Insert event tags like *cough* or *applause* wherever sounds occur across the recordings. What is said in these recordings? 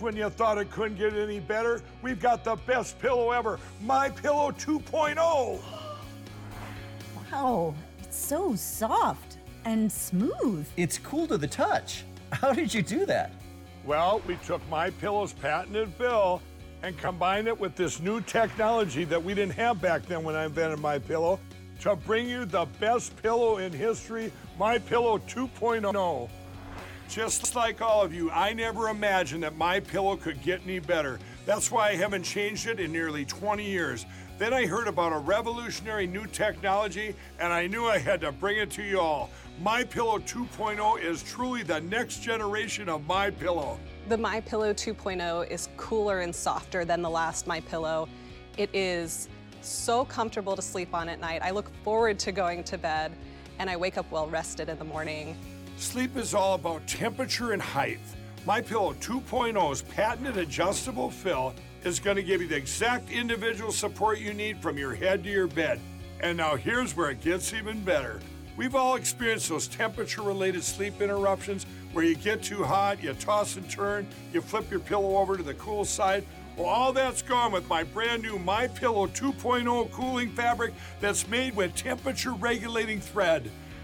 just when you thought it couldn't get any better, we've got the best pillow ever, My Pillow 2.0. Wow, it's so soft and smooth. It's cool to the touch. How did you do that? Well, we took My Pillow's patented fill and combined it with this new technology that we didn't have back then when I invented My Pillow to bring you the best pillow in history, My Pillow 2.0. Just like all of you, I never imagined that My Pillow could get any better. That's why I haven't changed it in nearly 20 years. Then I heard about a revolutionary new technology and I knew I had to bring it to you all. My Pillow 2.0 is truly the next generation of My Pillow. The My Pillow 2.0 is cooler and softer than the last My Pillow. It is so comfortable to sleep on at night. I look forward to going to bed and I wake up well rested in the morning. Sleep is all about temperature and height. My Pillow 2.0's patented adjustable fill is going to give you the exact individual support you need from your head to your bed. And now here's where it gets even better. We've all experienced those temperature related sleep interruptions where you get too hot, you toss and turn, you flip your pillow over to the cool side, well, all that's gone with my brand new My Pillow 2.0 cooling fabric that's made with temperature regulating thread.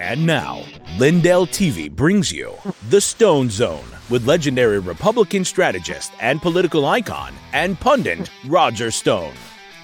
And now, Lindell TV brings you The Stone Zone with legendary Republican strategist and political icon and pundit Roger Stone.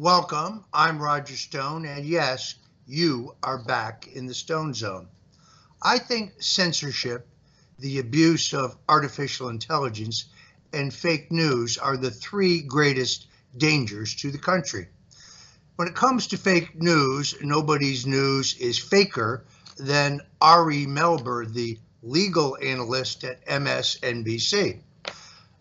Welcome. I'm Roger Stone, and yes, you are back in the Stone Zone. I think censorship, the abuse of artificial intelligence, and fake news are the three greatest dangers to the country. When it comes to fake news, nobody's news is faker than Ari Melber, the legal analyst at MSNBC.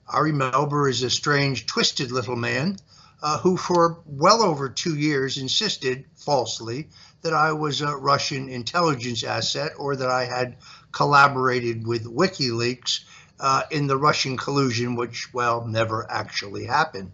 Ari Melber is a strange, twisted little man uh, who, for well over two years, insisted falsely that I was a Russian intelligence asset or that I had collaborated with WikiLeaks uh, in the Russian collusion, which, well, never actually happened.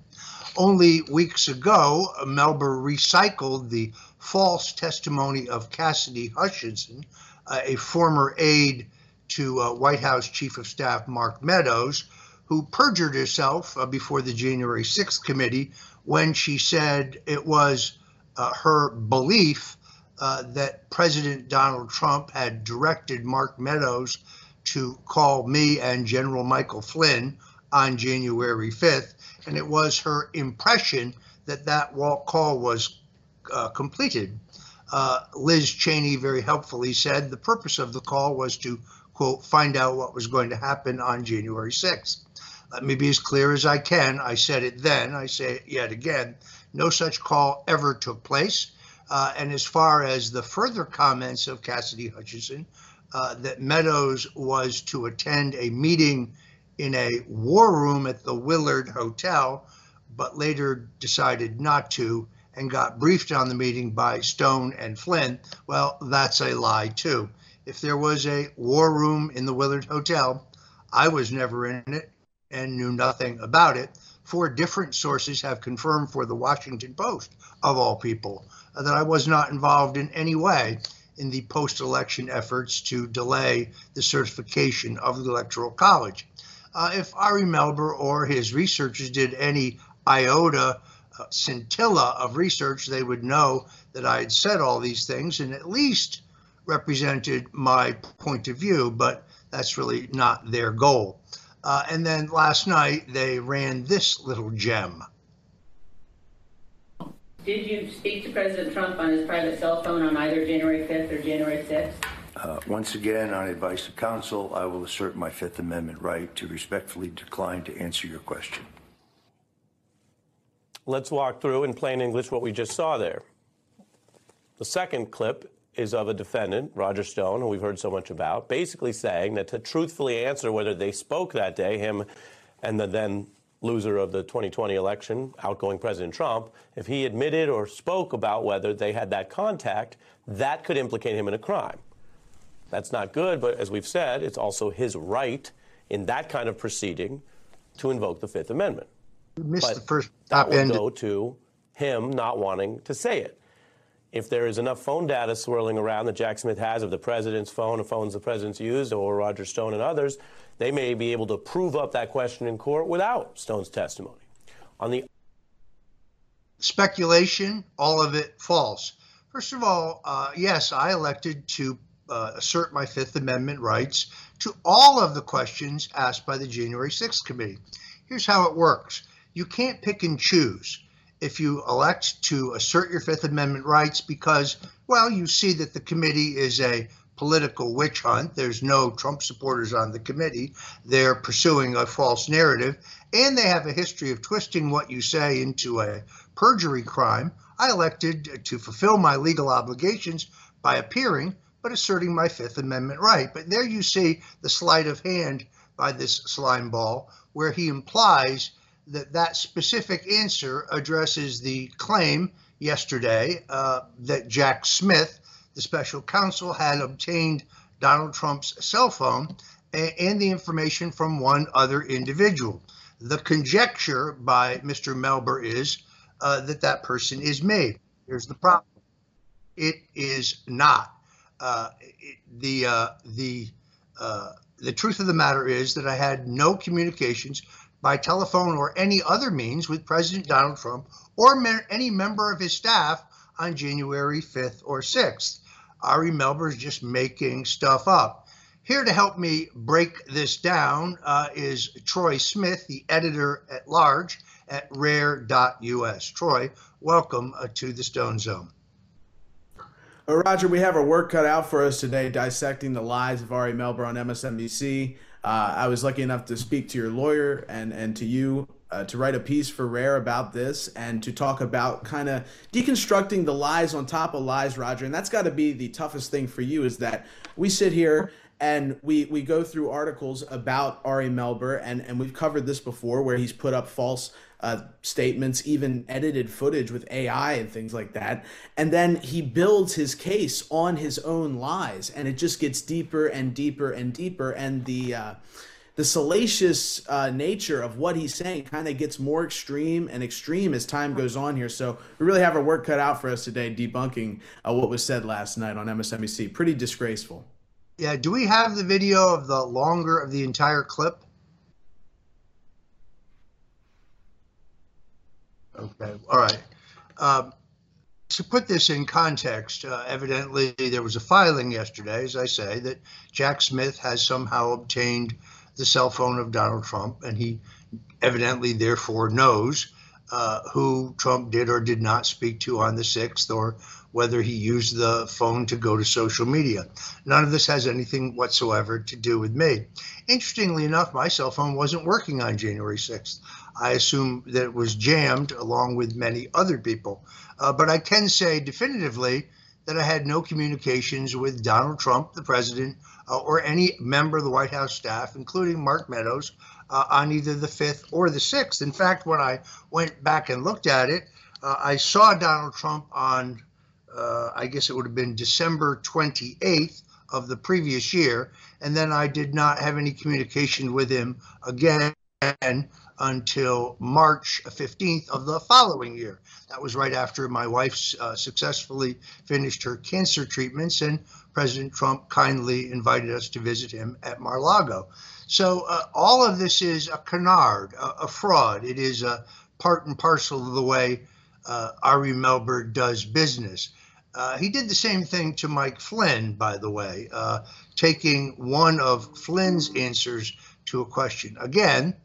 Only weeks ago, Melber recycled the false testimony of Cassidy Hutchinson, uh, a former aide to uh, White House Chief of Staff Mark Meadows, who perjured herself uh, before the January 6th committee when she said it was uh, her belief uh, that President Donald Trump had directed Mark Meadows to call me and General Michael Flynn on January 5th. And it was her impression that that call was uh, completed. Uh, Liz Cheney very helpfully said the purpose of the call was to, quote, find out what was going to happen on January 6th. Let me be as clear as I can. I said it then, I say it yet again. No such call ever took place. Uh, and as far as the further comments of Cassidy Hutchinson, uh, that Meadows was to attend a meeting in a war room at the Willard Hotel, but later decided not to and got briefed on the meeting by Stone and Flynn. Well, that's a lie, too. If there was a war room in the Willard Hotel, I was never in it and knew nothing about it. Four different sources have confirmed for the Washington Post, of all people, that I was not involved in any way in the post election efforts to delay the certification of the Electoral College. Uh, if Ari Melber or his researchers did any iota uh, scintilla of research, they would know that I had said all these things and at least represented my point of view, but that's really not their goal. Uh, and then last night they ran this little gem. Did you speak to President Trump on his private cell phone on either January 5th or January 6th? Uh, once again, on advice of counsel, I will assert my Fifth Amendment right to respectfully decline to answer your question. Let's walk through in plain English what we just saw there. The second clip is of a defendant, Roger Stone, who we've heard so much about, basically saying that to truthfully answer whether they spoke that day, him and the then loser of the 2020 election, outgoing President Trump, if he admitted or spoke about whether they had that contact, that could implicate him in a crime. That's not good, but as we've said, it's also his right in that kind of proceeding to invoke the Fifth Amendment. You missed but the first that would go to him not wanting to say it. If there is enough phone data swirling around that Jack Smith has of the president's phone or phones the president's used, or Roger Stone and others, they may be able to prove up that question in court without Stone's testimony. On the speculation, all of it false. First of all, uh, yes, I elected to uh, assert my Fifth Amendment rights to all of the questions asked by the January 6th committee. Here's how it works you can't pick and choose if you elect to assert your Fifth Amendment rights because, well, you see that the committee is a political witch hunt. There's no Trump supporters on the committee. They're pursuing a false narrative, and they have a history of twisting what you say into a perjury crime. I elected to fulfill my legal obligations by appearing, but asserting my Fifth Amendment right. But there you see the sleight of hand by this slime ball, where he implies that that specific answer addresses the claim yesterday uh, that Jack Smith, the special counsel, had obtained Donald Trump's cell phone and, and the information from one other individual. The conjecture by Mr. Melber is uh, that that person is me. Here's the problem: it is not. Uh, it, the uh, the uh, the truth of the matter is that I had no communications by telephone or any other means with President Donald Trump or me- any member of his staff on January 5th or 6th. Ari Melber is just making stuff up. Here to help me break this down uh, is Troy Smith, the editor at large at rare.us. Troy, welcome uh, to the Stone Zone. Uh, Roger, we have our work cut out for us today dissecting the lies of Ari Melber on MSNBC. Uh, I was lucky enough to speak to your lawyer and, and to you uh, to write a piece for Rare about this and to talk about kind of deconstructing the lies on top of lies, Roger. And that's got to be the toughest thing for you is that we sit here and we we go through articles about Ari Melber and and we've covered this before where he's put up false uh, statements, even edited footage with AI and things like that. And then he builds his case on his own lies, and it just gets deeper and deeper and deeper. And the uh, the salacious uh, nature of what he's saying kind of gets more extreme and extreme as time goes on here. So we really have our work cut out for us today, debunking uh, what was said last night on MSNBC. Pretty disgraceful. Yeah, do we have the video of the longer of the entire clip? Okay, all right. Um, to put this in context, uh, evidently there was a filing yesterday, as I say, that Jack Smith has somehow obtained the cell phone of Donald Trump, and he evidently therefore knows uh, who Trump did or did not speak to on the 6th or whether he used the phone to go to social media. None of this has anything whatsoever to do with me. Interestingly enough, my cell phone wasn't working on January 6th. I assume that it was jammed along with many other people. Uh, but I can say definitively that I had no communications with Donald Trump, the president, uh, or any member of the White House staff, including Mark Meadows, uh, on either the 5th or the 6th. In fact, when I went back and looked at it, uh, I saw Donald Trump on, uh, I guess it would have been December 28th of the previous year, and then I did not have any communication with him again until March 15th of the following year. That was right after my wife uh, successfully finished her cancer treatments, and President Trump kindly invited us to visit him at Mar Lago. So, uh, all of this is a canard, a, a, fraud. It is a part and parcel of the way uh, Ari Melber does business. Uh, he did the same thing to Mike Flynn, by the way, uh, taking one of Flynn's answers to a question. Again,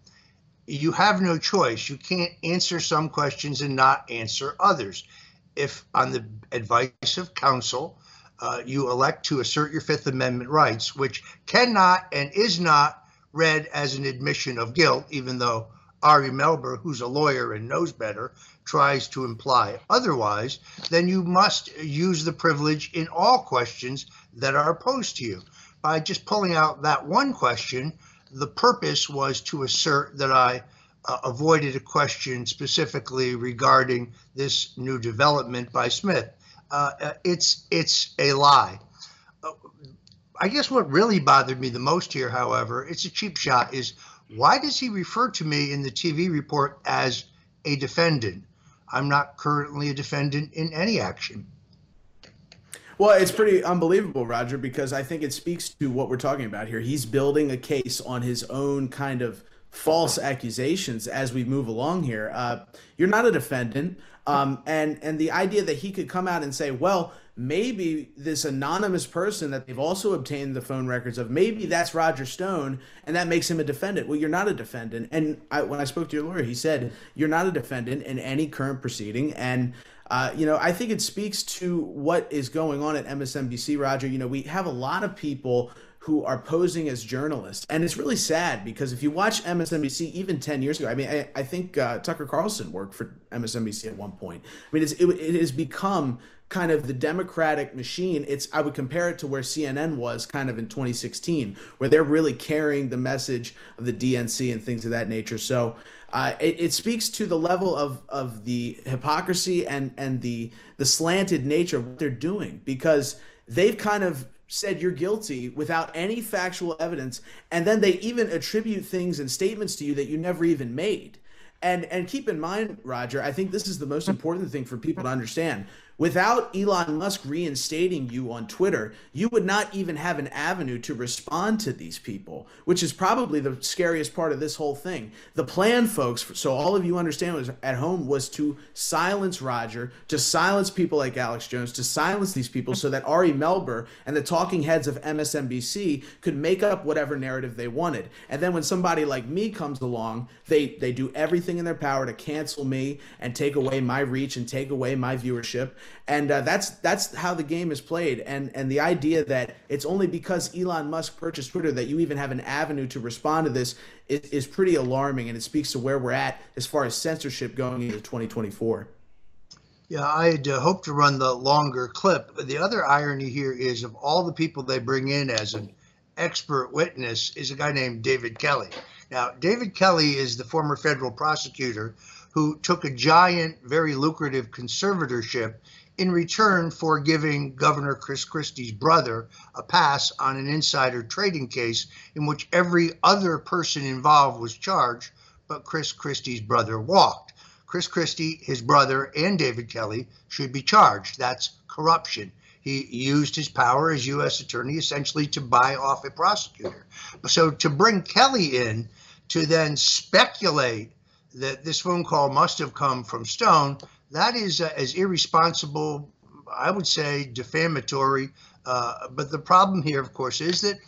you have no choice. You can't answer some questions and not answer others. if, on the advice of counsel, uh, you elect to assert your Fifth Amendment rights, which cannot and is not read as an admission of guilt, even though Ari Melber, who's a lawyer and knows better, tries to imply otherwise, then you must use the privilege in all questions that are posed to you. By just pulling out that one question, the purpose was to assert that I uh, avoided a question specifically regarding this new development by Smith. Uh, uh it's it's a lie. Uh, I guess what really bothered me the most here, however, it's a cheap shot, is why does he refer to me in the TV report as a defendant? I'm not currently a defendant in any action. Well, it's pretty unbelievable, Roger, because I think it speaks to what we're talking about here. He's building a case on his own kind of false accusations as we move along here. Uh, you're not a defendant, um, and and the idea that he could come out and say, well, maybe this anonymous person that they've also obtained the phone records of, maybe that's Roger Stone, and that makes him a defendant. Well, you're not a defendant. And I, when I spoke to your lawyer, he said you're not a defendant in any current proceeding, and uh, you know, I think it speaks to what is going on at MSNBC, Roger. You know, we have a lot of people who are posing as journalists. And it's really sad because if you watch MSNBC even 10 years ago, I mean, I, I think uh, Tucker Carlson worked for MSNBC at one point. I mean, it, it has become kind of the democratic machine it's i would compare it to where cnn was kind of in 2016 where they're really carrying the message of the dnc and things of that nature. So uh, it, it, speaks to the level of, of the hypocrisy and, and the, the slanted nature of what they're doing because they've kind of said you're guilty without any factual evidence and then they even attribute things and statements to you that you never even made. And and keep in mind roger i think this is the most important thing for people to understand Without Elon Musk reinstating you on Twitter, you would not even have an avenue to respond to these people, which is probably the scariest part of this whole thing. The plan, folks, so all of you understand was at home was to silence Roger, to silence people like Alex Jones, to silence these people so that Ari Melber and the talking heads of MSNBC could make up whatever narrative they wanted. And then when somebody like me comes along, they they do everything in their power to cancel me and take away my reach and take away my viewership and uh, that's that's how the game is played. And and the idea that it's only because Elon Musk purchased Twitter that you even have an avenue to respond to this is, is pretty alarming, and it speaks to where we're at as far as censorship going into 2024. Yeah, I'd uh, hope to run the longer clip. The other irony here is of all the people they bring in as an expert witness is a guy named David Kelley. Now, David Kelley is the former federal prosecutor who took a giant, very lucrative conservatorship in return for giving Governor Chris Christie's brother a pass on an insider trading case in which every other person involved was charged, but Chris Christie's brother walked. Chris Christie, his brother, and David Kelley should be charged. That's corruption. He used his power as U.S. attorney essentially to buy off a prosecutor. So to bring Kelley in to then speculate that this phone call must have come from Stone, that is uh, as irresponsible, I would say defamatory. Uh, but the problem here, of course, is that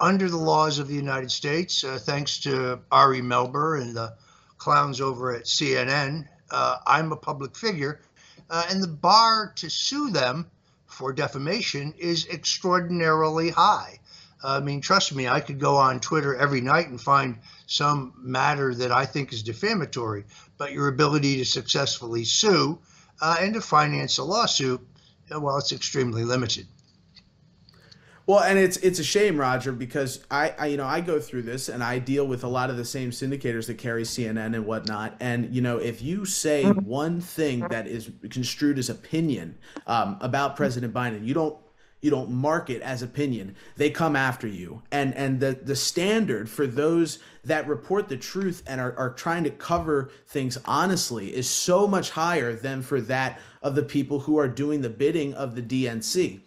under the laws of the United States, uh, thanks to Ari Melber and the clowns over at CNN, uh, I'm a public figure. Uh, and the bar to sue them for defamation is extraordinarily high. I mean, trust me, I could go on Twitter every night and find some matter that I think is defamatory, but your ability to successfully sue uh, and to finance a lawsuit, uh, well, it's extremely limited. Well, and it's it's a shame, Roger, because I, I, you know I go through this and I deal with a lot of the same syndicators that carry CNN and whatnot. And you know, if you say one thing that is construed as opinion um, about President Biden, you don't you don't mark it as opinion. They come after you. And and the the standard for those that report the truth and are, are trying to cover things honestly is so much higher than for that of the people who are doing the bidding of the dnc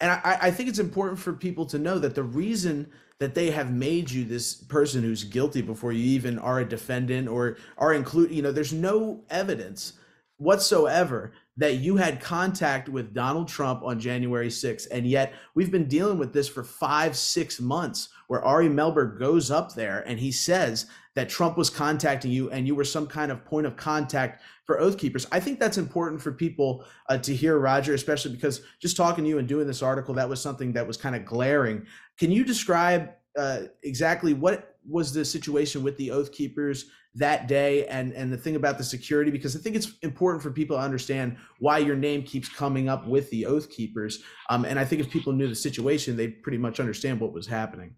and i, I think it's important for people to know that the reason that they have made you this person who's guilty before you even are a defendant or are included you know there's no evidence whatsoever that you had contact with Donald Trump on January 6th. And yet we've been dealing with this for five, six months where Ari Melber goes up there and he says that Trump was contacting you and you were some kind of point of contact for Oath Keepers. I think that's important for people uh, to hear, Roger, especially because just talking to you and doing this article, that was something that was kind of glaring. Can you describe uh, exactly what was the situation with the Oath Keepers that day and and the thing about the security because I think it's important for people to understand why your name keeps coming up with the Oath Keepers. Um, and I think if people knew the situation, they pretty much understand what was happening.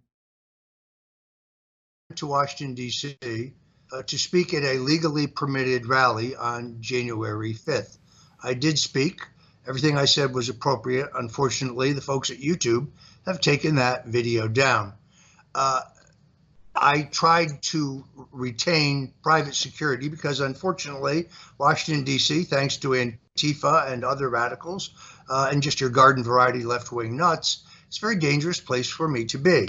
To Washington D.C. Uh, to speak at a legally permitted rally on January 5th. I did speak. Everything I said was appropriate. Unfortunately, the folks at YouTube have taken that video down. Uh, I tried to retain private security because, unfortunately, Washington, D.C., thanks to Antifa and other radicals uh, and just your garden variety left wing nuts, it's a very dangerous place for me to be.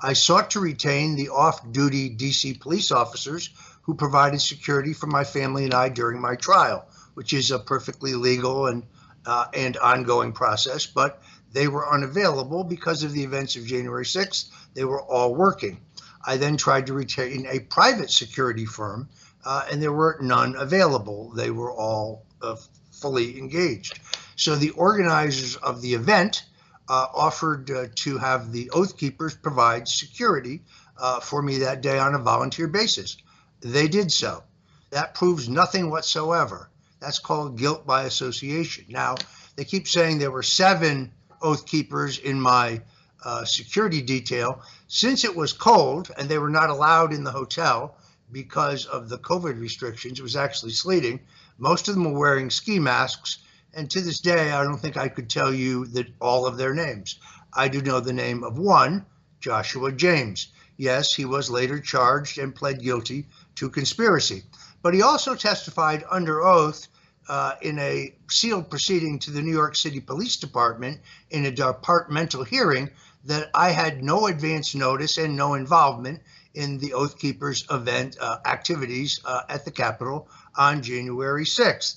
I sought to retain the off duty D.C. police officers who provided security for my family and I during my trial, which is a perfectly legal and, uh, and ongoing process, but they were unavailable because of the events of January 6th. They were all working. I then tried to retain a private security firm, uh, and there were none available. They were all uh, fully engaged. So the organizers of the event uh, offered uh, to have the Oath Keepers provide security uh, for me that day on a volunteer basis. They did so. That proves nothing whatsoever. That's called guilt by association. Now, they keep saying there were seven Oath Keepers in my uh, security detail. Since it was cold and they were not allowed in the hotel because of the COVID restrictions, it was actually sleeting. Most of them were wearing ski masks. And to this day, I don't think I could tell you that all of their names. I do know the name of one, Joshua James. Yes, he was later charged and pled guilty to conspiracy. But he also testified under oath uh, in a sealed proceeding to the New York City Police Department in a departmental hearing that I had no advance notice and no involvement in the Oath Keepers event uh, activities uh, at the Capitol on January 6th.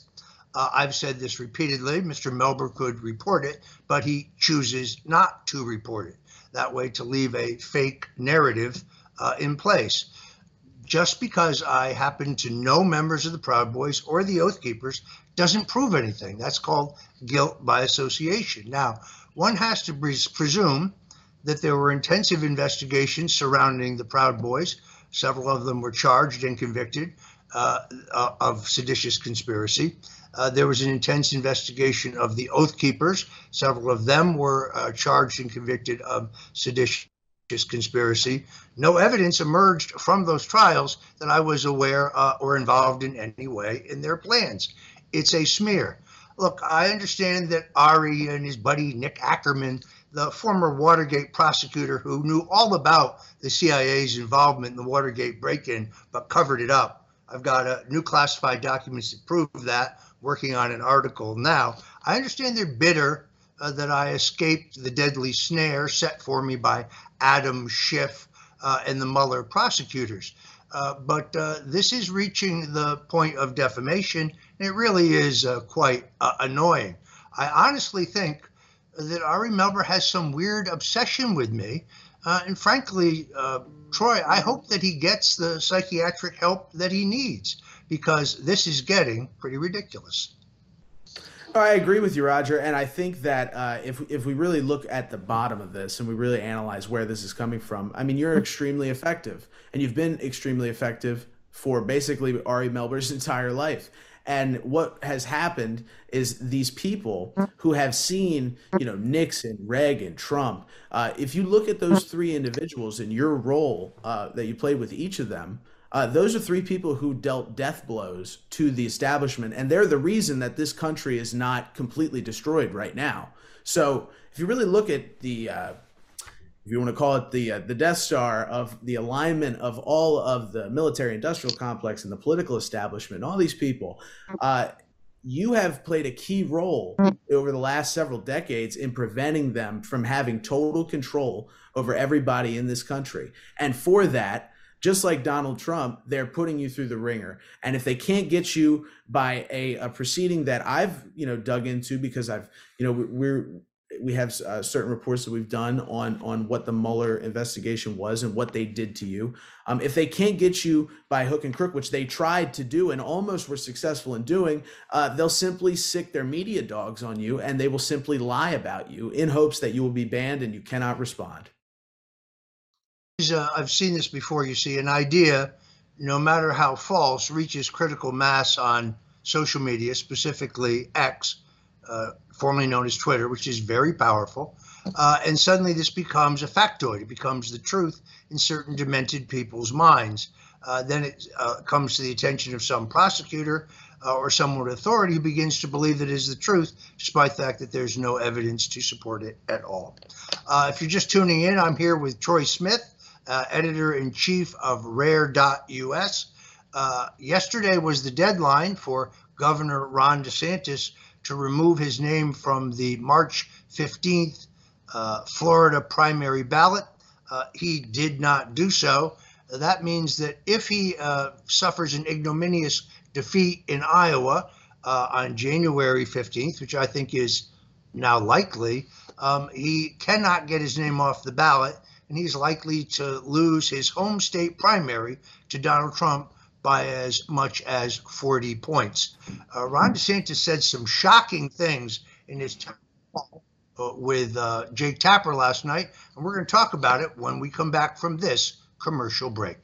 Uh, I've said this repeatedly. Mr. Melber could report it, but he chooses not to report it. That way, to leave a fake narrative uh, in place. Just because I happen to know members of the Proud Boys or the Oath Keepers doesn't prove anything. That's called guilt by association. Now, one has to presume that there were intensive investigations surrounding the Proud Boys. Several of them were charged and convicted uh, uh, of seditious conspiracy. Uh, there was an intense investigation of the Oath Keepers. Several of them were uh, charged and convicted of seditious conspiracy. No evidence emerged from those trials that I was aware uh, or involved in any way in their plans. It's a smear. Look, I understand that Ari and his buddy Nick Ackerman the former Watergate prosecutor who knew all about the CIA's involvement in the Watergate break in, but covered it up. I've got new classified documents that prove that, working on an article now. I understand they're bitter uh, that I escaped the deadly snare set for me by Adam Schiff uh, and the Mueller prosecutors. Uh, but uh, this is reaching the point of defamation, and it really is uh, quite annoying. I honestly think that Ari Melber has some weird obsession with me. Uh, and frankly, uh, Troy, I hope that he gets the psychiatric help that he needs because this is getting pretty ridiculous. I agree with you, Roger, and I think that uh, if if we really look at the bottom of this and we really analyze where this is coming from, I mean, you're extremely effective, and you've been extremely effective for basically Ari Melber's *laughs* entire life. And what has happened is these people who have seen, you know, Nixon, Reagan, Trump. Uh, if you look at those three individuals and your role uh, that you played with each of them, uh, those are three people who dealt death blows to the establishment, and they're the reason that this country is not completely destroyed right now. So, if you really look at the uh, if you want to call it the uh, the Death Star of the alignment of all of the military industrial complex and the political establishment, all these people, uh, you have played a key role over the last several decades in preventing them from having total control over everybody in this country. And for that, just like Donald Trump, they're putting you through the wringer. And if they can't get you by a, a proceeding that I've, you know, dug into because I've, you know, we're we have uh, certain reports that we've done on on what the Mueller investigation was and what they did to you. Um, if they can't get you by hook and crook, which they tried to do and almost were successful in doing, uh, they'll simply sic their media dogs on you and they will simply lie about you in hopes that you will be banned and you cannot respond. Uh, I've seen this before. You see, an idea, no matter how false, reaches critical mass on social media, specifically X, uh, formerly known as Twitter, which is very powerful. Uh, and suddenly this becomes a factoid. It becomes the truth in certain demented people's minds. Uh, then it uh, comes to the attention of some prosecutor uh, or someone with authority who begins to believe that it is the truth, despite the fact that there's no evidence to support it at all. Uh, if you're just tuning in, I'm here with Troy Smith, editor in chief of Rare.us. yesterday was the deadline for Governor Ron DeSantis to remove his name from the March 15th uh, Florida primary ballot. Uh, he did not do so. That means that if he uh, suffers an ignominious defeat in Iowa uh, on January 15th, which I think is now likely, um, he cannot get his name off the ballot, and he's likely to lose his home state primary to Donald Trump by as much as 40 points. Uh, Ron DeSantis said some shocking things in his time uh, with uh, Jake Tapper last night, and we're going to talk about it when we come back from this commercial break.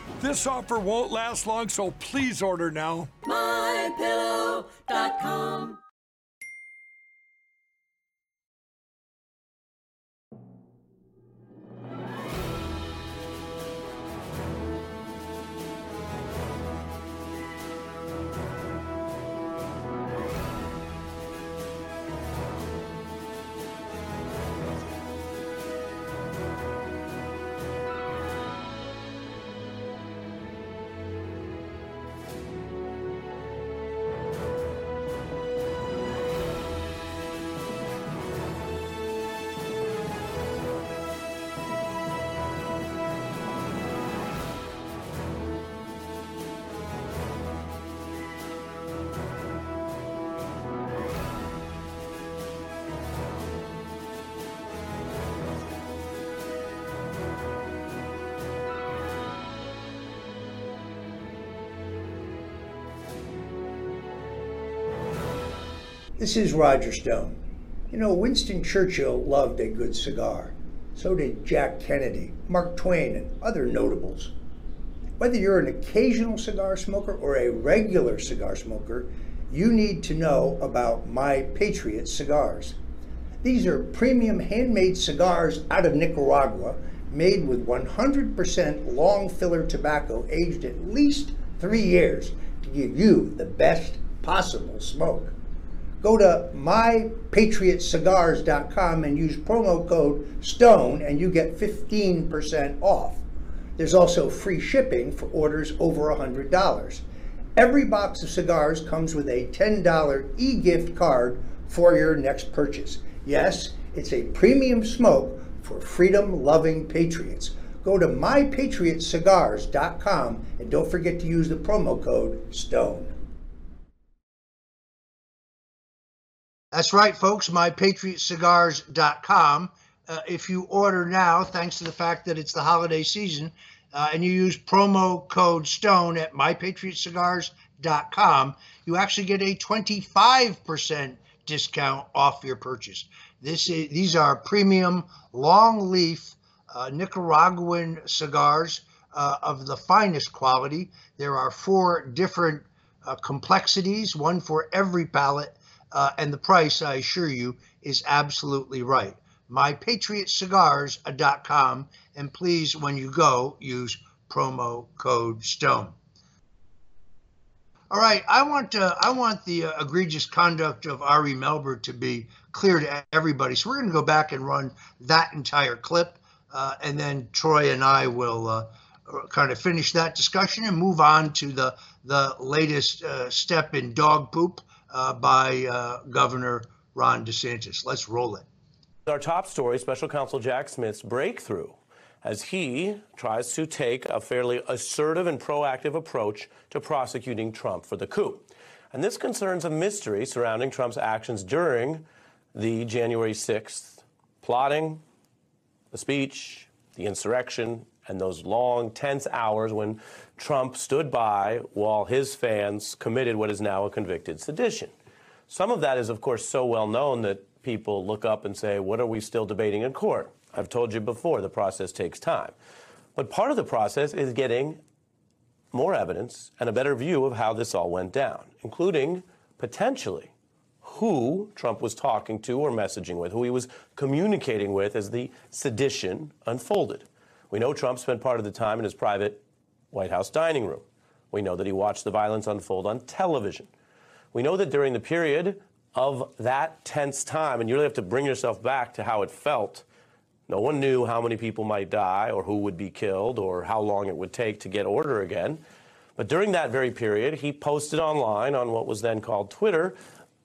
This offer won't last long, so please order now. MyPillow.com. This is Roger Stone. You know, Winston Churchill loved a good cigar. So did Jack Kennedy, Mark Twain, and other notables. Whether you're an occasional cigar smoker or a regular cigar smoker, you need to know about My Patriot cigars. These are premium handmade cigars out of Nicaragua, made with 100% long filler tobacco aged at least three years to give you the best possible smoke go to mypatriotcigars.com and use promo code STONE and you get 15% off. There's also free shipping for orders over $100. Every box of cigars comes with a $10 e gift card for your next purchase. Yes, it's a premium smoke for freedom loving patriots. Go to mypatriotcigars.com and don't forget to use the promo code STONE. That's right, folks, mypatriotcigars.com. Uh, if you order now, thanks to the fact that it's the holiday season, uh, and you use promo code STONE at mypatriotcigars.com, you actually get a 25% discount off your purchase. This is, these are premium long leaf uh, Nicaraguan cigars uh, of the finest quality. There are four different uh, complexities, one for every palate, uh, and the price, I assure you, is absolutely right. MyPatriotCigars.com, and please, when you go, use promo code STONE. All right, I want uh, I want the uh, egregious conduct of Ari Melber to be clear to everybody. So we're going to go back and run that entire clip, uh, and then Troy and I will uh, kind of finish that discussion and move on to the the latest uh, step in dog poop uh, by Governor Ron DeSantis. Let's roll it. Our top story: Special Counsel Jack Smith's breakthrough as he tries to take a fairly assertive and proactive approach to prosecuting Trump for the coup. And this concerns a mystery surrounding Trump's actions during the January 6th plotting, the speech, the insurrection, and those long, tense hours when Trump stood by while his fans committed what is now a convicted sedition. Some of that is, of course, so well known that people look up and say, What are we still debating in court? I've told you before, the process takes time. But part of the process is getting more evidence and a better view of how this all went down, including potentially who Trump was talking to or messaging with, who he was communicating with as the sedition unfolded. We know Trump spent part of the time in his private White House dining room. We know that he watched the violence unfold on television. We know that during the period of that tense time, and you really have to bring yourself back to how it felt no one knew how many people might die or who would be killed or how long it would take to get order again. But during that very period, he posted online on what was then called Twitter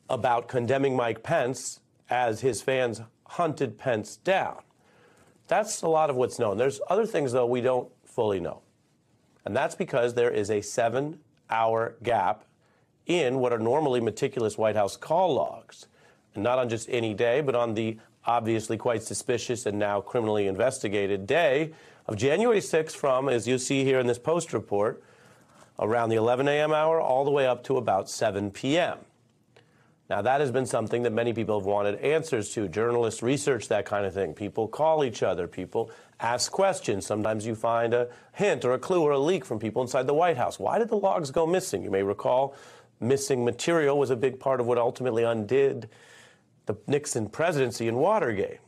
about condemning Mike Pence as his fans hunted Pence down. That's a lot of what's known. There's other things, though, we don't fully know. And that's because there is a seven hour gap in what are normally meticulous White House call logs. And not on just any day, but on the obviously quite suspicious and now criminally investigated day of January 6th from, as you see here in this post report, around the 11 a.m. hour all the way up to about 7 p.m. Now, that has been something that many people have wanted answers to. Journalists research that kind of thing. People call each other. People ask questions. Sometimes you find a hint or a clue or a leak from people inside the White House. Why did the logs go missing? You may recall missing material was a big part of what ultimately undid the Nixon presidency and Watergate.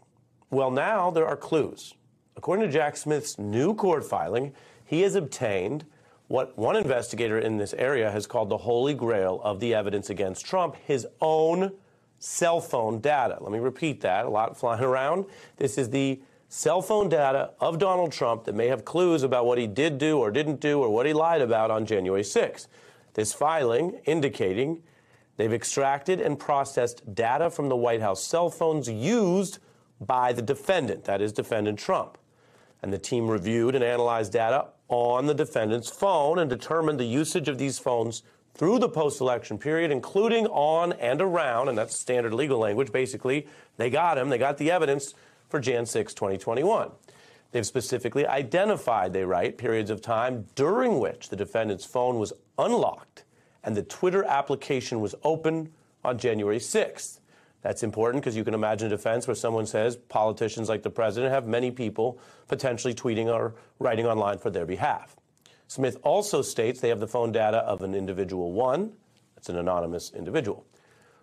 Well, now there are clues. According to Jack Smith's new court filing, he has obtained what one investigator in this area has called the holy grail of the evidence against Trump, his own cell phone data. Let me repeat that, a lot flying around. This is the cell phone data of Donald Trump that may have clues about what he did do or didn't do or what he lied about on January 6th. This filing indicating They've extracted and processed data from the White House cell phones used by the defendant, that is, Defendant Trump. And the team reviewed and analyzed data on the defendant's phone and determined the usage of these phones through the post election period, including on and around, and that's standard legal language. Basically, they got him, they got the evidence for Jan 6, 2021. They've specifically identified, they write, periods of time during which the defendant's phone was unlocked and the Twitter application was open on January 6th. That's important because you can imagine a defense where someone says politicians like the president have many people potentially tweeting or writing online for their behalf. Smith also states they have the phone data of an individual one, that's an anonymous individual.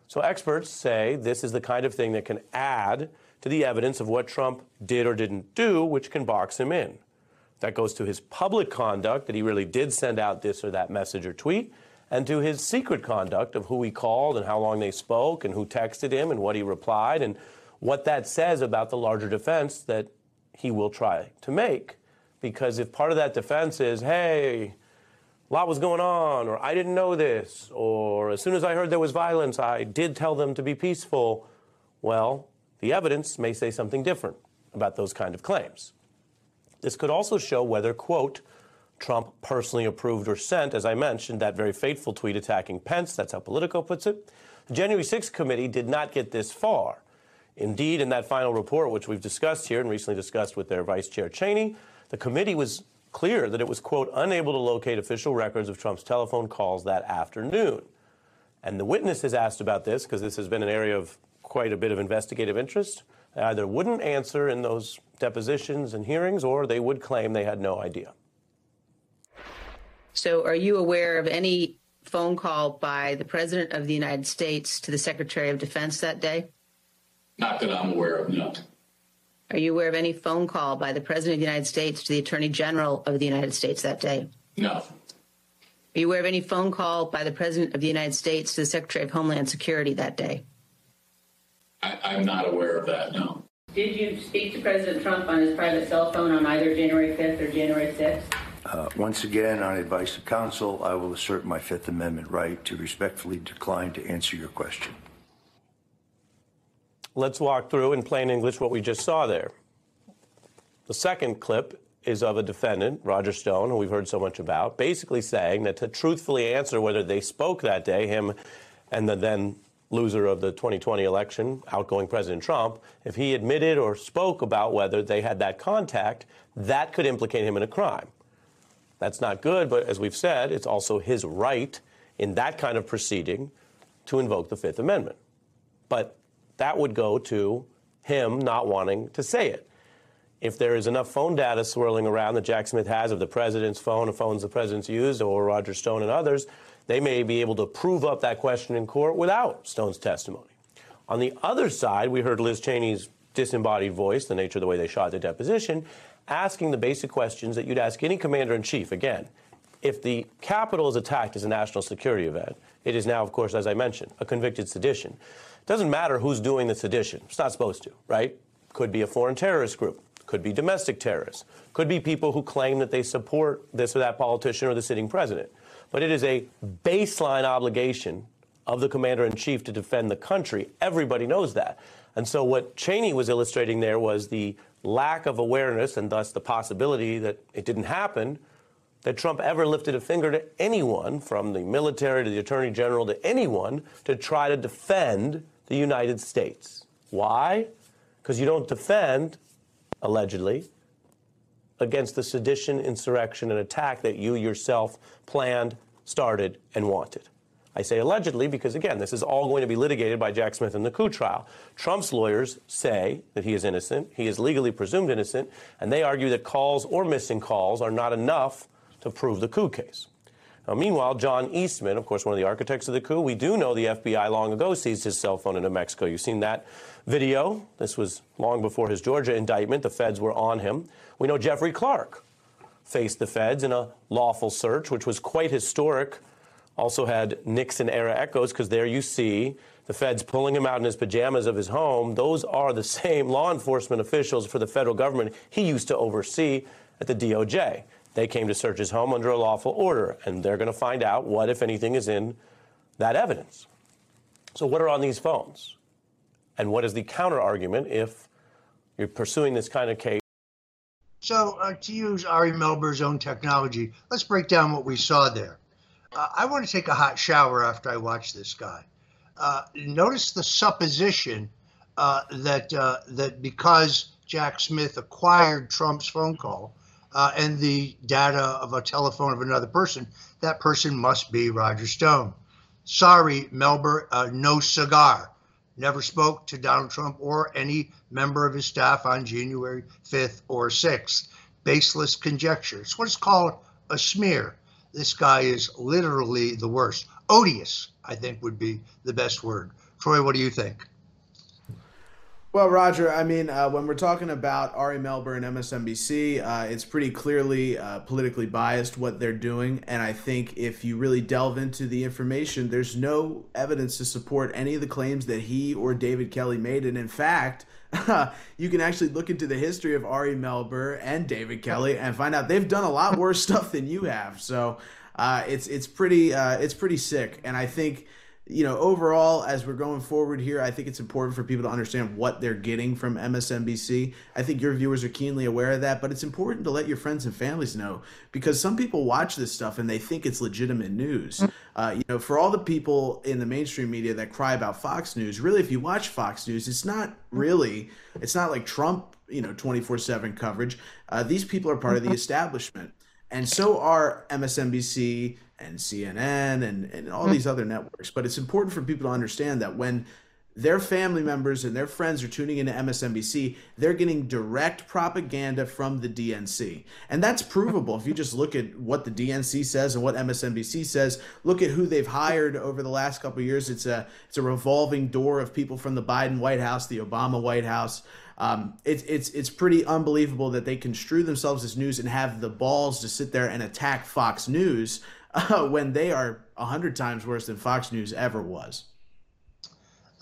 So experts say this is the kind of thing that can add to the evidence of what Trump did or didn't do, which can box him in. That goes to his public conduct, that he really did send out this or that message or tweet, and to his secret conduct of who he called and how long they spoke and who texted him and what he replied and what that says about the larger defense that he will try to make. Because if part of that defense is, hey, a lot was going on, or I didn't know this, or as soon as I heard there was violence, I did tell them to be peaceful, well, the evidence may say something different. about those kind of claims. This could also show whether, quote, Trump personally approved or sent, as I mentioned, that very fateful tweet attacking Pence. That's how Politico puts it. The January 6th committee did not get this far. Indeed, in that final report, which we've discussed here and recently discussed with their Vice Chair Cheney, the committee was clear that it was, quote, unable to locate official records of Trump's telephone calls that afternoon. And the witness witnesses asked about this because this has been an area of quite a bit of investigative interest. They either wouldn't answer in those depositions and hearings or they would claim they had no idea. So, are you aware of any phone call by the President of the United States to the Secretary of Defense that day? Not that I'm aware of, no. Are you aware of any phone call by the President of the United States to the Attorney General of the United States that day? No. Are you aware of any phone call by the President of the United States to the Secretary of Homeland Security that day? I, am not aware of that, no. Did you speak to President Trump on his private cell phone on either January 5th or January 6th? Uh, once again, on advice of counsel, I will assert my Fifth Amendment right to respectfully decline to answer your question. Let's walk through in plain English what we just saw there. The second clip is of a defendant, Roger Stone, who we've heard so much about, basically saying that to truthfully answer whether they spoke that day, him and the then loser of the 2020 election, outgoing President Trump, if he admitted or spoke about whether they had that contact, that could implicate him in a crime. That's not good, but as we've said, it's also his right in that kind of proceeding to invoke the Fifth Amendment. But that would go to him not wanting to say it. If there is enough phone data swirling around that Jack Smith has of the president's phone, of phones the president's used, or Roger Stone and others, they may be able to prove up that question in court without Stone's testimony. On the other side, we heard Liz Cheney's disembodied voice, the nature of the way they shot the deposition, asking the basic questions that you'd ask any commander in chief. Again, if the Capitol is attacked as a national security event, it is now, of course, as I mentioned, a convicted sedition. It doesn't matter who's doing the sedition. It's not supposed to, right? Could be a foreign terrorist group, could be domestic terrorists, could be people who claim that they support this or that politician or the sitting president. But it is a baseline obligation of the commander in chief to defend the country. Everybody knows that. And so what Cheney was illustrating there was the lack of awareness and thus the possibility that it didn't happen that Trump ever lifted a finger to anyone, from the military to the attorney general to anyone, to try to defend the United States. Why? Because you don't defend, allegedly, against the sedition, insurrection, and attack that you yourself planned, started, and wanted. I say allegedly because, again, this is all going to be litigated by Jack Smith in the coup trial. Trump's lawyers say that he is innocent. He is legally presumed innocent. And they argue that calls or missing calls are not enough to prove the coup case. Now, meanwhile, John Eastman, of course, one of the architects of the coup, we do know the FBI long ago seized his cell phone in New Mexico. You've seen that video. This was long before his Georgia indictment. The feds were on him. We know Jeffrey Clark faced the feds in a lawful search, which was quite historic also had Nixon era echoes because there you see the feds pulling him out in his pajamas of his home. Those are the *laughs* same law enforcement officials for the federal government he used to oversee at the DOJ. They came to search his home under a lawful order, and they're going to find out what, if anything, is in that evidence. So, what are on these phones? And what is the counter argument if you're pursuing this kind of case? So, uh, to use Ari Melber's own technology, let's break down what we saw there. Uh, I want to take a hot shower after I watch this guy. Uh, notice the supposition uh, that uh, that because Jack Smith acquired Trump's phone call uh, and the data of a telephone of another person, that person must be Roger Stone. Sorry, Melber, uh, no cigar. Never spoke to Donald Trump or any member of his staff on January 5th or 6th. Baseless conjecture. It's what is called a smear this guy is literally the worst. Odious, I think, would be the best word. Troy, what do you think? Well, Roger, I mean, uh, when we're talking about Ari Melber and MSNBC, uh, it's pretty clearly uh, politically biased what they're doing. And I think if you really delve into the information, there's no evidence to support any of the claims that he or David Kelley made. And in fact, *laughs* you can actually look into the history of Ari Melber and David Kelley and find out they've done a lot worse *laughs* stuff than you have. So uh, it's it's pretty uh, it's pretty sick. And I think you know, overall, as we're going forward here, I think it's important for people to understand what they're getting from MSNBC. I think your viewers are keenly aware of that, but it's important to let your friends and families know because some people watch this stuff and they think it's legitimate news. Uh, you know, for all the people in the mainstream media that cry about Fox News, really, if you watch Fox News, it's not really, it's not like Trump, you know, 24 7 coverage. Uh, these people are part of the establishment. And so are MSNBC and CNN and, and all these other networks. But it's important for people to understand that when their family members and their friends are tuning into MSNBC, they're getting direct propaganda from the DNC. And that's provable. If you just look at what the DNC says and what MSNBC says, look at who they've hired over the last couple of years. It's a it's a revolving door of people from the Biden White House, the Obama White House. Um, it's it's it's pretty unbelievable that they construe themselves as news and have the balls to sit there and attack Fox News uh, *laughs* when they are a hundred times worse than Fox News ever was.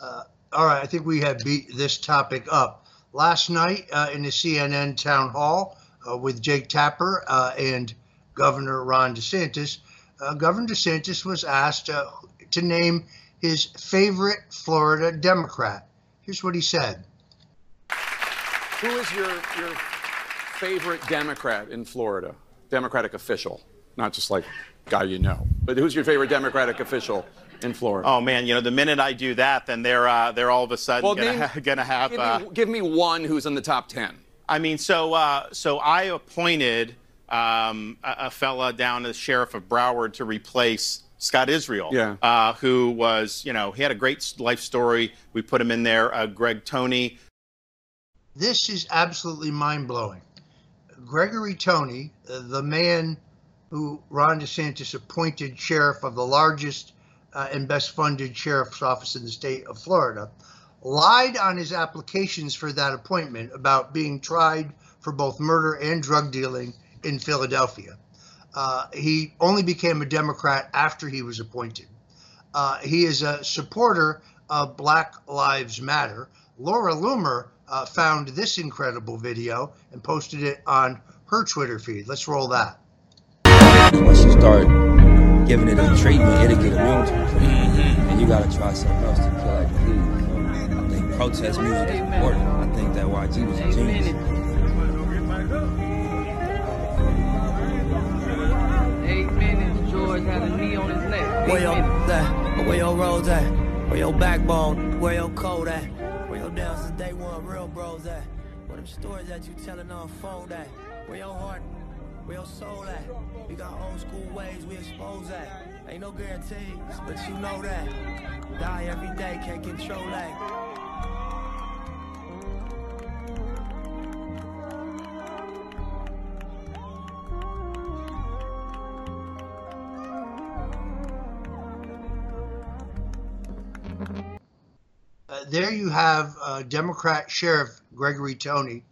Uh, all right, I think we have beat this topic up. Last night uh, in the CNN town hall uh, with Jake Tapper uh, and Governor Ron DeSantis, uh, Governor DeSantis was asked uh, to name his favorite Florida Democrat. Here's what he said. Who is your, your favorite Democrat in Florida? Democratic official, not just like guy you know. But who's your favorite Democratic official in Florida? Oh man, you know the minute I do that, then they're uh, they're all of a sudden Well, gonna, name- ha- gonna have. Give uh, me, give me one who's in the top ten. I mean, so uh, so I appointed um, a, a fella down as sheriff of Broward to replace Scott Israel. Yeah. Uh, who was you know he had a great life story. We put him in there. Uh, Greg Tony. This is absolutely mind blowing. Gregory Tony, uh, the man who Ron DeSantis appointed sheriff of the largest uh, and best funded sheriff's office in the state of Florida, lied on his applications for that appointment about being tried for both murder and drug dealing in Philadelphia. Uh, he only became a Democrat after he was appointed. Uh, he is a supporter of Black Lives Matter. Laura Loomer uh, found this incredible video and posted it on her Twitter feed. Let's roll that. Once you start giving it a treatment, it'll get immune to it. And you gotta try something else to kill that disease. So I think protest music is important. I think that YG was a genius. Eight minutes, George had a knee on his neck. Where your minutes. at? Where your roads at? Where your backbone? Where your code at? Where your down since day one real bros at? Where them stories that you telling on phone at? Where your heart? Your soul at? We got old school ways we expose that. Ain't no guarantees, but you know that. Die every day, can't control that. Uh, there you have uh, Democrat Sheriff Gregory Tony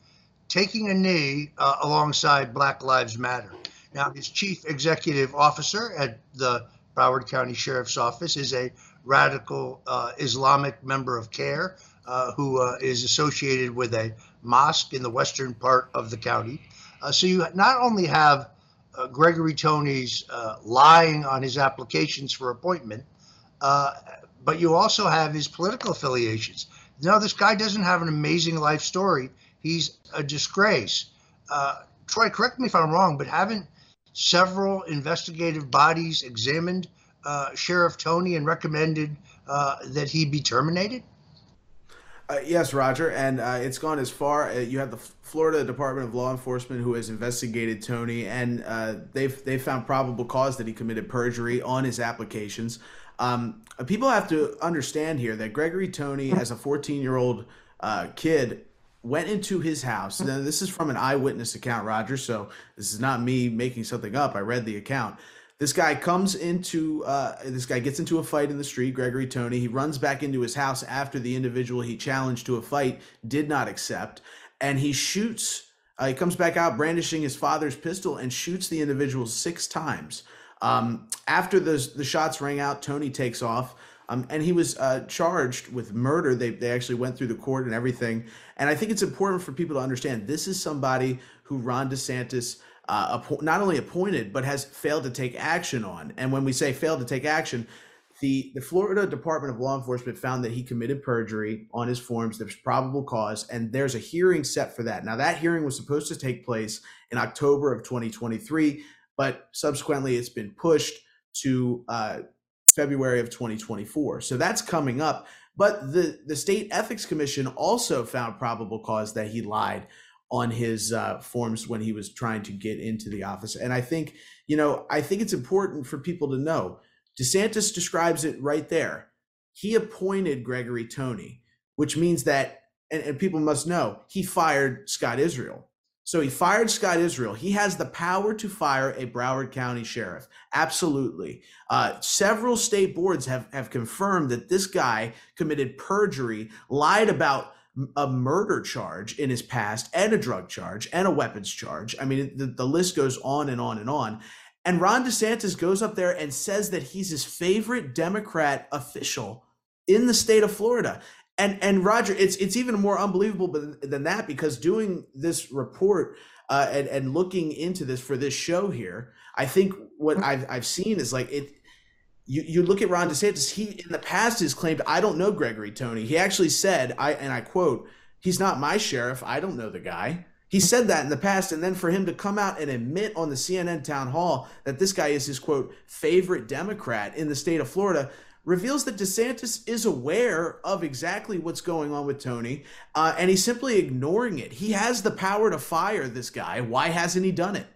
taking a knee uh, alongside Black Lives Matter. Now, his chief executive officer at the Broward County Sheriff's Office is a radical uh, Islamic member of CAIR uh, who uh, is associated with a mosque in the western part of the county. Uh, so you not only have uh, Gregory Tony's lying on his applications for appointment, but you also have his political affiliations. Now, this guy doesn't have an amazing life story. He's a disgrace. Uh, Troy, correct me if I'm wrong, but haven't several investigative bodies examined uh, Sheriff Tony and recommended uh, that he be terminated? Uh, yes, Roger, and uh, it's gone as far. Uh, you have the Florida Department of Law Enforcement who has investigated Tony, and uh, they've they found probable cause that he committed perjury on his applications. Um, people have to understand here that Gregory Tony, as a 14 year old uh, kid, went into his house. Now, this is from an eyewitness account, Roger. So this is not me making something up. I read the account. This guy comes into uh, this guy gets into a fight in the street. Gregory Tony. He runs back into his house after the individual he challenged to a fight did not accept, and he shoots. Uh, he comes back out brandishing his father's pistol and shoots the individual six times. Um, after the the shots rang out, Tony takes off. Um, and he was uh, charged with murder. They, they actually went through the court and everything. And I think it's important for people to understand this is somebody who Ron DeSantis uh, not only appointed, but has failed to take action on. And when we say failed to take action, the the Florida Department of Law Enforcement found that he committed perjury on his forms. There's probable cause, and there's a hearing set for that. Now, that hearing was supposed to take place in October of 2023, but subsequently it's been pushed to uh, February of 2024. So that's coming up. But the the state ethics commission also found probable cause that he lied on his uh, forms when he was trying to get into the office. And I think, you know, I think it's important for people to know DeSantis describes it right there. He appointed Gregory Tony, which means that, and, and people must know, he fired Scott Israel. So he fired Scott Israel. He has the power to fire a Broward County sheriff. Absolutely. Uh, several state boards have, have confirmed that this guy committed perjury, lied about a murder charge in his past, and a drug charge, and a weapons charge. I mean, the, the list goes on and on and on. And Ron DeSantis goes up there and says that he's his favorite Democrat official in the state of Florida. And and Roger, it's it's even more unbelievable than that because doing this report uh, and and looking into this for this show here, I think what I've I've seen is like it. You, you look at Ron DeSantis. He in the past has claimed I don't know Gregory Tony. He actually said I and I quote, "He's not my sheriff. I don't know the guy." He said that in the past, and then for him to come out and admit on the CNN town hall that this guy is his quote favorite Democrat in the state of Florida reveals that DeSantis is aware of exactly what's going on with Tony, uh, and he's simply ignoring it. He has the power to fire this guy. Why hasn't he done it?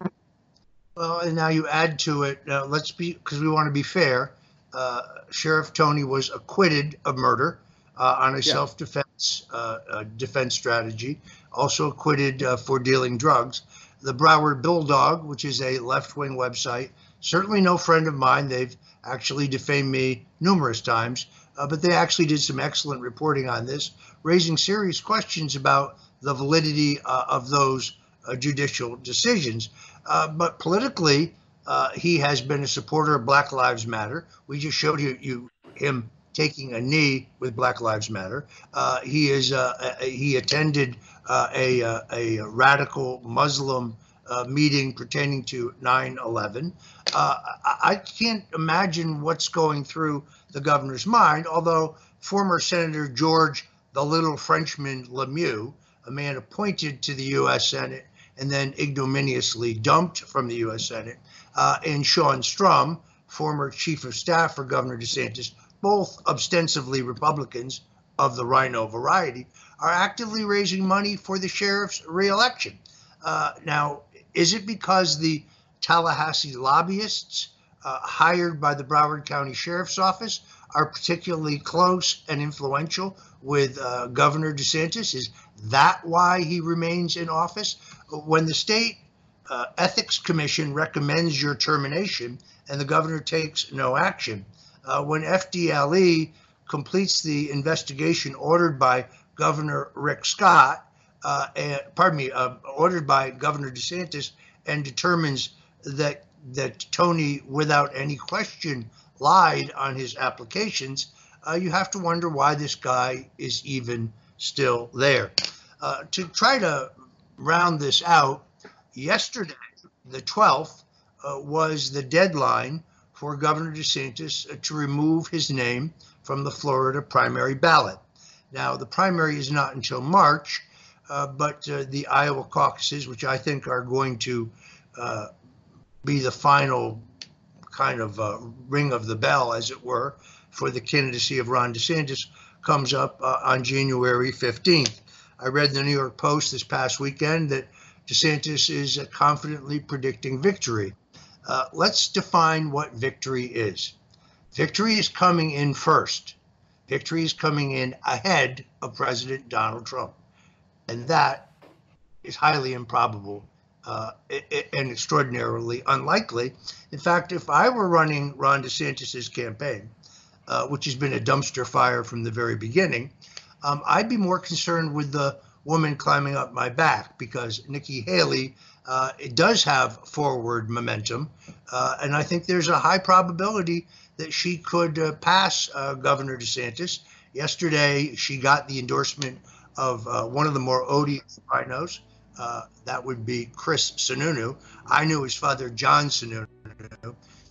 Well, and now you add to it. Uh, let's be because we want to be fair. Uh, Sheriff Tony was acquitted of murder uh, on a yeah. self-defense uh, defense strategy also acquitted uh, for dealing drugs. The Broward Bulldog, which is a left wing website, certainly no friend of mine. They've actually defamed me numerous times, uh, but they actually did some excellent reporting on this, raising serious questions about the validity uh, of those uh, judicial decisions. Uh, but politically, uh, he has been a supporter of Black Lives Matter. We just showed you, you him taking a knee with Black Lives Matter. Uh, he is he attended a, a radical Muslim meeting pertaining to 9/11. Uh, I can't imagine what's going through the governor's mind. Although former Senator George the Little Frenchman Lemieux, a man appointed to the U.S. Senate and then ignominiously dumped from the U.S. Senate, and Shane Strum, former chief of staff for Governor DeSantis, both ostensibly Republicans of the RINO variety, are actively raising money for the sheriff's reelection. Uh, now, is it because the Tallahassee lobbyists uh, hired by the Broward County Sheriff's Office are particularly close and influential with uh, Governor DeSantis? Is that why he remains in office? When the state uh, ethics commission recommends your termination and the governor takes no action, uh, when FDLE completes the investigation ordered by Governor Rick Scott, uh, and, pardon me, uh, ordered by Governor DeSantis, and determines that that Tony, without any question, lied on his applications, uh, you have to wonder why this guy is even still there. Uh, to try to round this out, yesterday, the 12th, uh, was the deadline for Governor DeSantis uh, to remove his name from the Florida primary ballot. Now, the primary is not until March, uh, but uh, the Iowa caucuses, which I think are going to be the final kind of uh, ring of the bell, as it were, for the candidacy of Ron DeSantis, comes up uh, on January 15th. I read in the New York Post this past weekend that DeSantis is confidently predicting victory. Uh, let's define what victory is. Victory is coming in first. Victory is coming in ahead of President Donald Trump. And that is highly improbable uh, and extraordinarily unlikely. In fact, if I were running Ron DeSantis' campaign, uh, which has been a dumpster fire from the very beginning, um, I'd be more concerned with the woman climbing up my back because Nikki Haley uh, does have forward momentum. Uh, and I think there's a high probability that she could uh, pass uh, Governor DeSantis. Yesterday, she got the endorsement of one of the more odious RINOs. Uh, that would be Chris Sununu. I knew his father, John Sununu.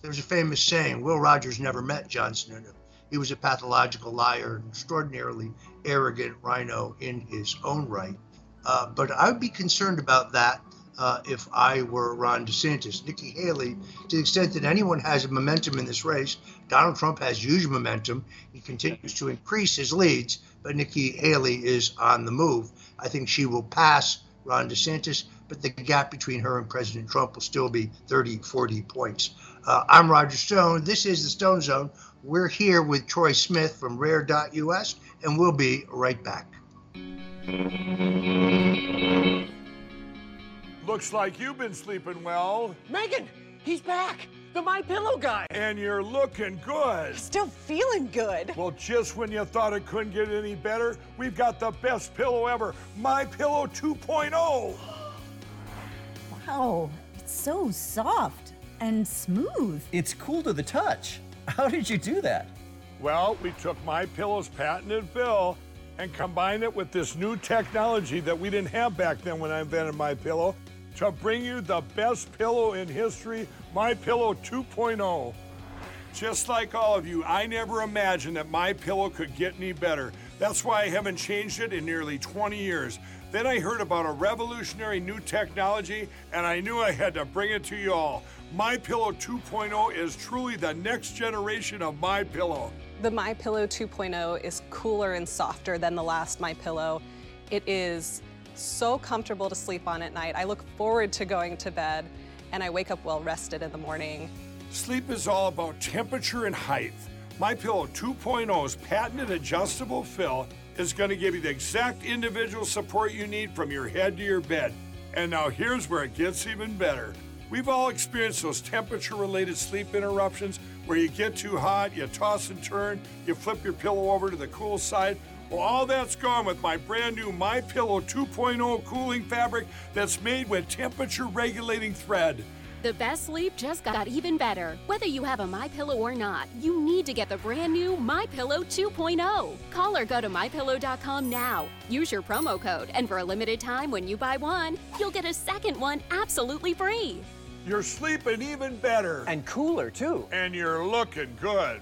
There's a famous saying Will Rogers never met John Sununu. he was a pathological liar, an extraordinarily arrogant RINO in his own right. Uh, but I would be concerned about that uh, if I were Ron DeSantis. Nikki Haley, to the extent that anyone has a momentum in this race, Donald Trump has huge momentum. He continues to increase his leads, but Nikki Haley is on the move. I think she will pass Ron DeSantis, but the gap between her and President Trump will still be 30, 40 points. Uh, I'm Roger Stone. This is the Stone Zone. We're here with Troy Smith from Rare.us, and we'll be right back. Looks like you've been sleeping well. Megan, he's back. The My Pillow guy. And you're looking good. Still feeling good. Well, just when you thought it couldn't get any better, we've got the best pillow ever, My Pillow 2.0. Wow, it's so soft and smooth. It's cool to the touch. How did you do that? Well, we took My Pillow's patented fill and combined it with this new technology that we didn't have back then when I invented My Pillow to bring you the best pillow in history, My Pillow 2.0. Just like all of you, I never imagined that My Pillow could get any better. That's why I haven't changed it in nearly 20 years. Then I heard about a revolutionary new technology and I knew I had to bring it to you all. My Pillow 2.0 is truly the next generation of My Pillow. The My Pillow 2.0 is cooler and softer than the last My Pillow. It is so comfortable to sleep on at night. I look forward to going to bed and I wake up well rested in the morning. Sleep is all about temperature and height. My Pillow 2.0's patented adjustable fill is going to give you the exact individual support you need from your head to your bed. And now here's where it gets even better. We've all experienced those temperature related sleep interruptions where you get too hot, you toss and turn, you flip your pillow over to the cool side. Well, all that's gone with my brand new My Pillow 2.0 cooling fabric that's made with temperature regulating thread. The best sleep just got even better. Whether you have a My Pillow or not, you need to get the brand new My Pillow 2.0. Call or go to mypillow.com now. Use your promo code, and for a limited time, when you buy one, you'll get a second one absolutely free. You're sleeping even better. And cooler, too. And you're looking good.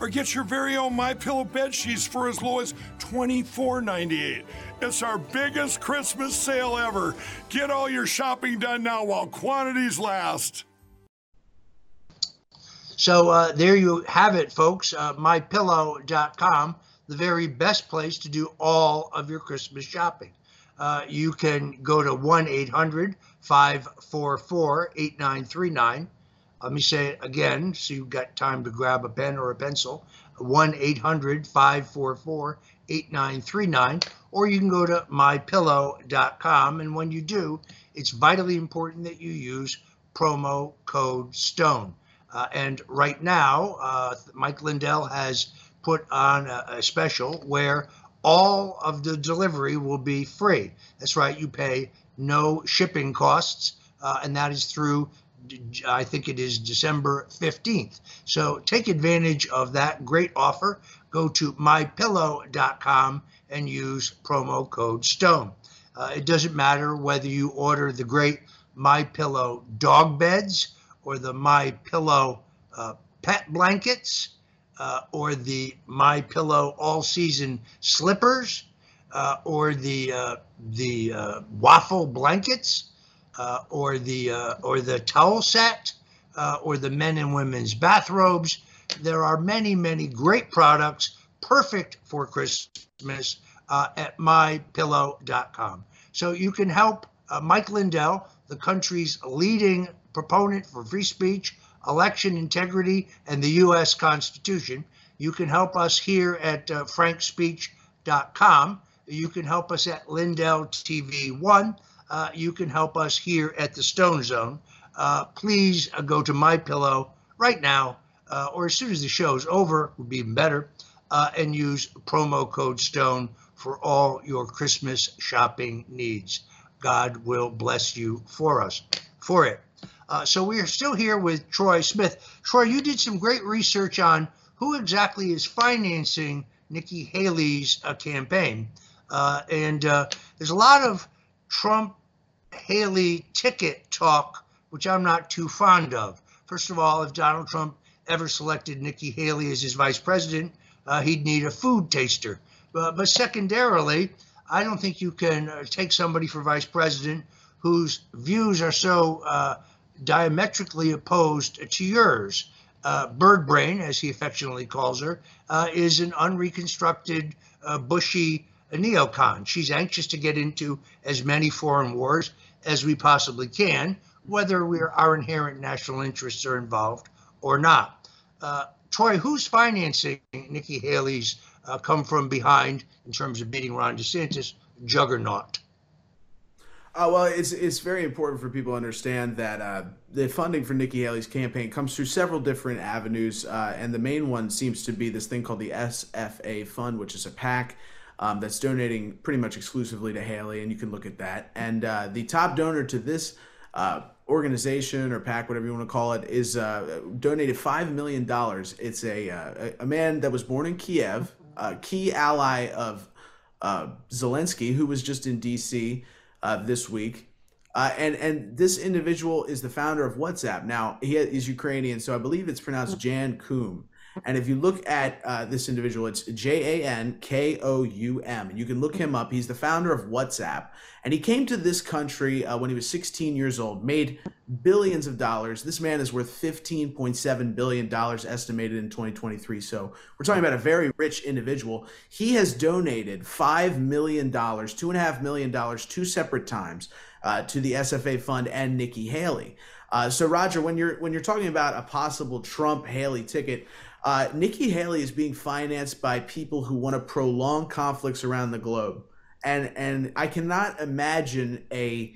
or get your very own My Pillow bed sheets for as low as $24.98. It's our biggest Christmas sale ever. Get all your shopping done now while quantities last. So uh, there you have it, folks. Uh, MyPillow.com, the very best place to do all of your Christmas shopping. Uh, you can go to 1 800 544 8939. Let me say it again so you've got time to grab a pen or a pencil. 1 800 544 8939. Or you can go to mypillow.com. And when you do, it's vitally important that you use promo code STONE. Uh, and right now, uh, Mike Lindell has put on a, a special where all of the delivery will be free. That's right, you pay no shipping costs, uh, and that is through I think it is December 15th. So take advantage of that great offer. Go to mypillow.com and use promo code STONE. Uh, it doesn't matter whether you order the great My Pillow dog beds or the My Pillow uh, pet blankets uh, or the My Pillow all season slippers uh, or the uh, the uh, waffle blankets or the uh, or the towel set uh, or the men and women's bathrobes. There are many many great products perfect for Christmas uh, at mypillow.com. So you can help uh, Mike Lindell, the country's leading proponent for free speech, election integrity, and the U.S. Constitution. You can help us here at uh, frankspeech.com. You can help us at Lindell TV One. Uh, you can help us here at the Stone Zone. Uh, please uh, go to My Pillow right now, uh, or as soon as the show's over, would be even better, uh, and use promo code Stone for all your Christmas shopping needs. God will bless you for us for it. Uh, so we are still here with Troy Smith. Troy, you did some great research on who exactly is financing Nikki Haley's uh, campaign, uh, and there's a lot of Trump Haley ticket talk, which I'm not too fond of. First of all, if Donald Trump ever selected Nikki Haley as his vice president, uh, he'd need a food taster. but secondarily, I don't think you can uh, take somebody for vice president whose views are so uh, diametrically opposed to yours. Uh, Bird Brain, as he affectionately calls her, is an unreconstructed, uh, bushy neocon. She's anxious to get into as many foreign wars as we possibly can, whether we are, our inherent national interests are involved or not. Uh, Troy, who's financing Nikki Haley's uh, come from behind in terms of beating Ron DeSantis juggernaut? Uh, well, it's it's very important for people to understand that uh, the funding for Nikki Haley's campaign comes through several different avenues, uh, and the main one seems to be this thing called the SFA Fund, which is a PAC um, that's donating pretty much exclusively to Haley, and you can look at that. And uh, the top donor to this uh, organization or PAC, whatever you want to call it, is uh, donated five million dollars. It's a, a a man that was born in Kiev, a key ally of Zelensky, who was just in D.C uh, this week. Uh, and and this individual is the founder of WhatsApp. Now he is Ukrainian, so I believe it's pronounced Jan Koum. And if you look at uh, this individual, it's J A N K O U M. And you can look him up. He's the founder of WhatsApp. And he came to this country uh, when he was 16 years old, made billions of dollars. This man is worth $15.7 billion estimated in 2023. So we're talking about a very rich individual. He has donated $5 million, $2.5 million, two separate times uh, to the SFA fund and Nikki Haley. Uh, so Roger, when you're when you're talking about a possible Trump Haley ticket, uh, Nikki Haley is being financed by people who want to prolong conflicts around the globe, and and I cannot imagine a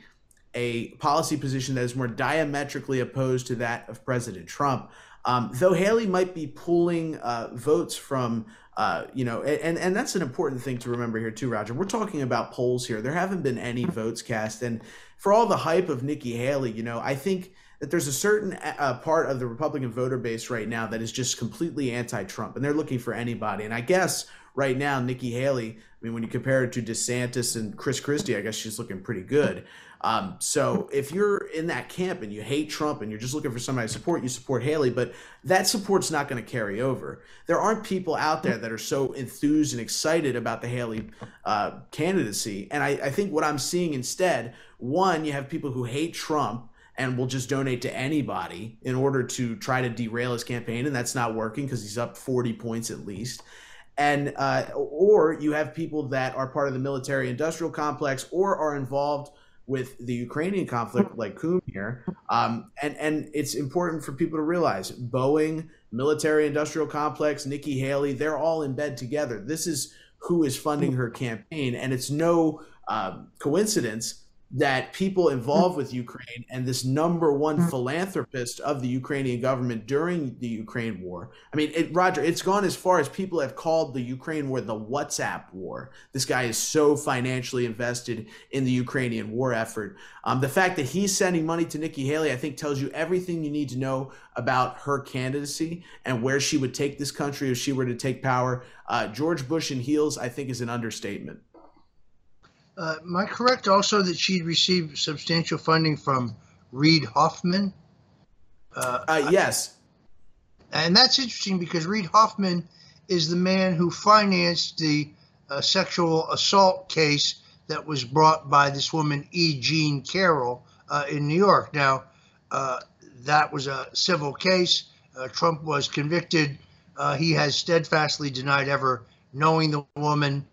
a policy position that is more diametrically opposed to that of President Trump. Um, though Haley might be pulling uh, votes from, uh, you know, and and that's an important thing to remember here too, Roger. We're talking about polls here. There haven't been any votes cast, and for all the hype of Nikki Haley, you know, I think that there's a certain uh, part of the Republican voter base right now that is just completely anti-Trump, and they're looking for anybody. And I guess right now, Nikki Haley. I mean, when you compare it to DeSantis and Chris Christie, I guess she's looking pretty good. Um, so if you're in that camp and you hate Trump and you're just looking for somebody to support, you support Haley, but that support's not going to carry over. There aren't people out there that are so enthused and excited about the Haley uh, candidacy. And I, I think what I'm seeing instead, one, you have people who hate Trump and will just donate to anybody in order to try to derail his campaign, and that's not working because he's up 40 points at least. And uh, or you have people that are part of the military-industrial complex or are involved with the Ukrainian conflict, like Koum here. Um, and and it's important for people to realize Boeing, military-industrial complex, Nikki Haley, they're all in bed together. This is who is funding her campaign, and it's no um, coincidence that people involved with Ukraine and this number one mm. philanthropist of the Ukrainian government during the Ukraine war. I mean, it, Roger, it's gone as far as people have called the Ukraine war the WhatsApp war. This guy is so financially invested in the Ukrainian war effort. Um, the fact that he's sending money to Nikki Haley, I think, tells you everything you need to know about her candidacy and where she would take this country if she were to take power. Uh, George Bush in heels, I think, is an understatement. Uh, am I correct also that she'd received substantial funding from Reid Hoffman? Uh, uh, yes. And that's interesting because Reid Hoffman is the man who financed the uh, sexual assault case that was brought by this woman, E. Jean Carroll, uh, in New York. Now, uh, that was a civil case. Trump was convicted. he has steadfastly denied ever knowing the woman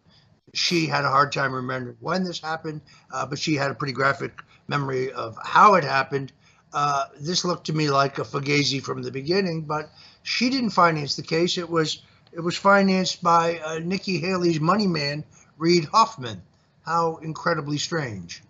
she had a hard time remembering when this happened, uh, but she had a pretty graphic memory of how it happened. Uh, this looked to me like a fugazi from the beginning, but she didn't finance the case. It was it was financed by uh, Nikki Haley's money man, Reid Hoffman. How incredibly strange.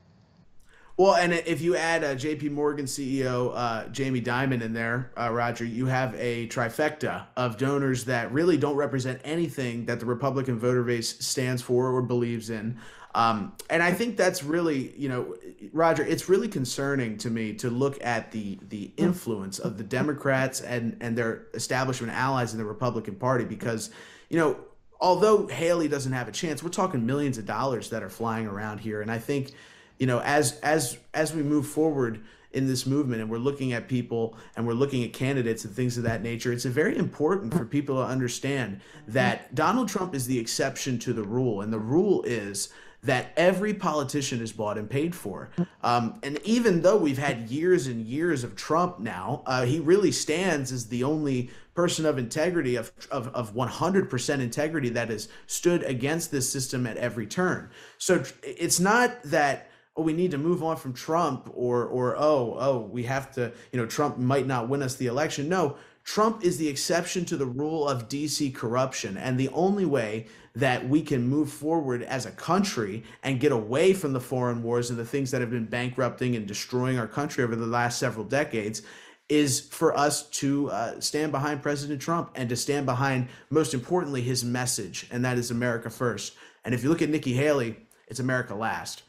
Well, and if you add uh, J.P. Morgan CEO uh, Jamie Dimon in there, uh, Roger, you have a trifecta of donors that really don't represent anything that the Republican voter base stands for or believes in. Um, and I think that's really, you know, Roger, it's really concerning to me to look at the the influence of the Democrats and and their establishment allies in the Republican Party because, you know, although Haley doesn't have a chance, we're talking millions of dollars that are flying around here, and I think you know, as as as we move forward in this movement and we're looking at people and we're looking at candidates and things of that nature, it's very important for people to understand that Donald Trump is the exception to the rule, and the rule is that every politician is bought and paid for. Um, and even though we've had years and years of Trump now, uh, he really stands as the only person of integrity, of, of, of 100% integrity that has stood against this system at every turn. So it's not that oh we need to move on from Trump or or oh oh we have to you know Trump might not win us the election. No, Trump is the exception to the rule of DC corruption and the only way that we can move forward as a country and get away from the foreign wars and the things that have been bankrupting and destroying our country over the last several decades is for us to uh, stand behind President Trump and to stand behind, most importantly, his message, and that is America first. And if you look at Nikki Haley, it's America last.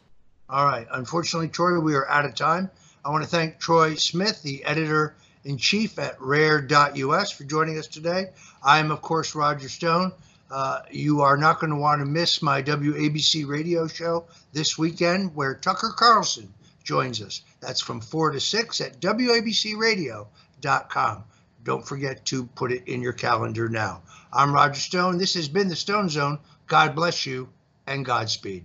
All right. Unfortunately, Troy, we are out of time. I want to thank Troy Smith, the editor in chief at rare.us, for joining us today. I am, of course, Roger Stone. Uh, you are not going to want to miss my WABC radio show this weekend where Tucker Carlson joins us. That's from 4 to 6 at WABCRadio.com. Don't forget to put it in your calendar now. I'm Roger Stone. This has been the Stone Zone. God bless you and Godspeed.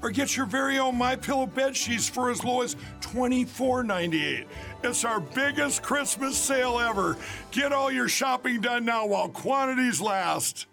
or get your very own My Pillow bed sheets for as low as $24.98. It's our biggest Christmas sale ever. Get all your shopping done now while quantities last.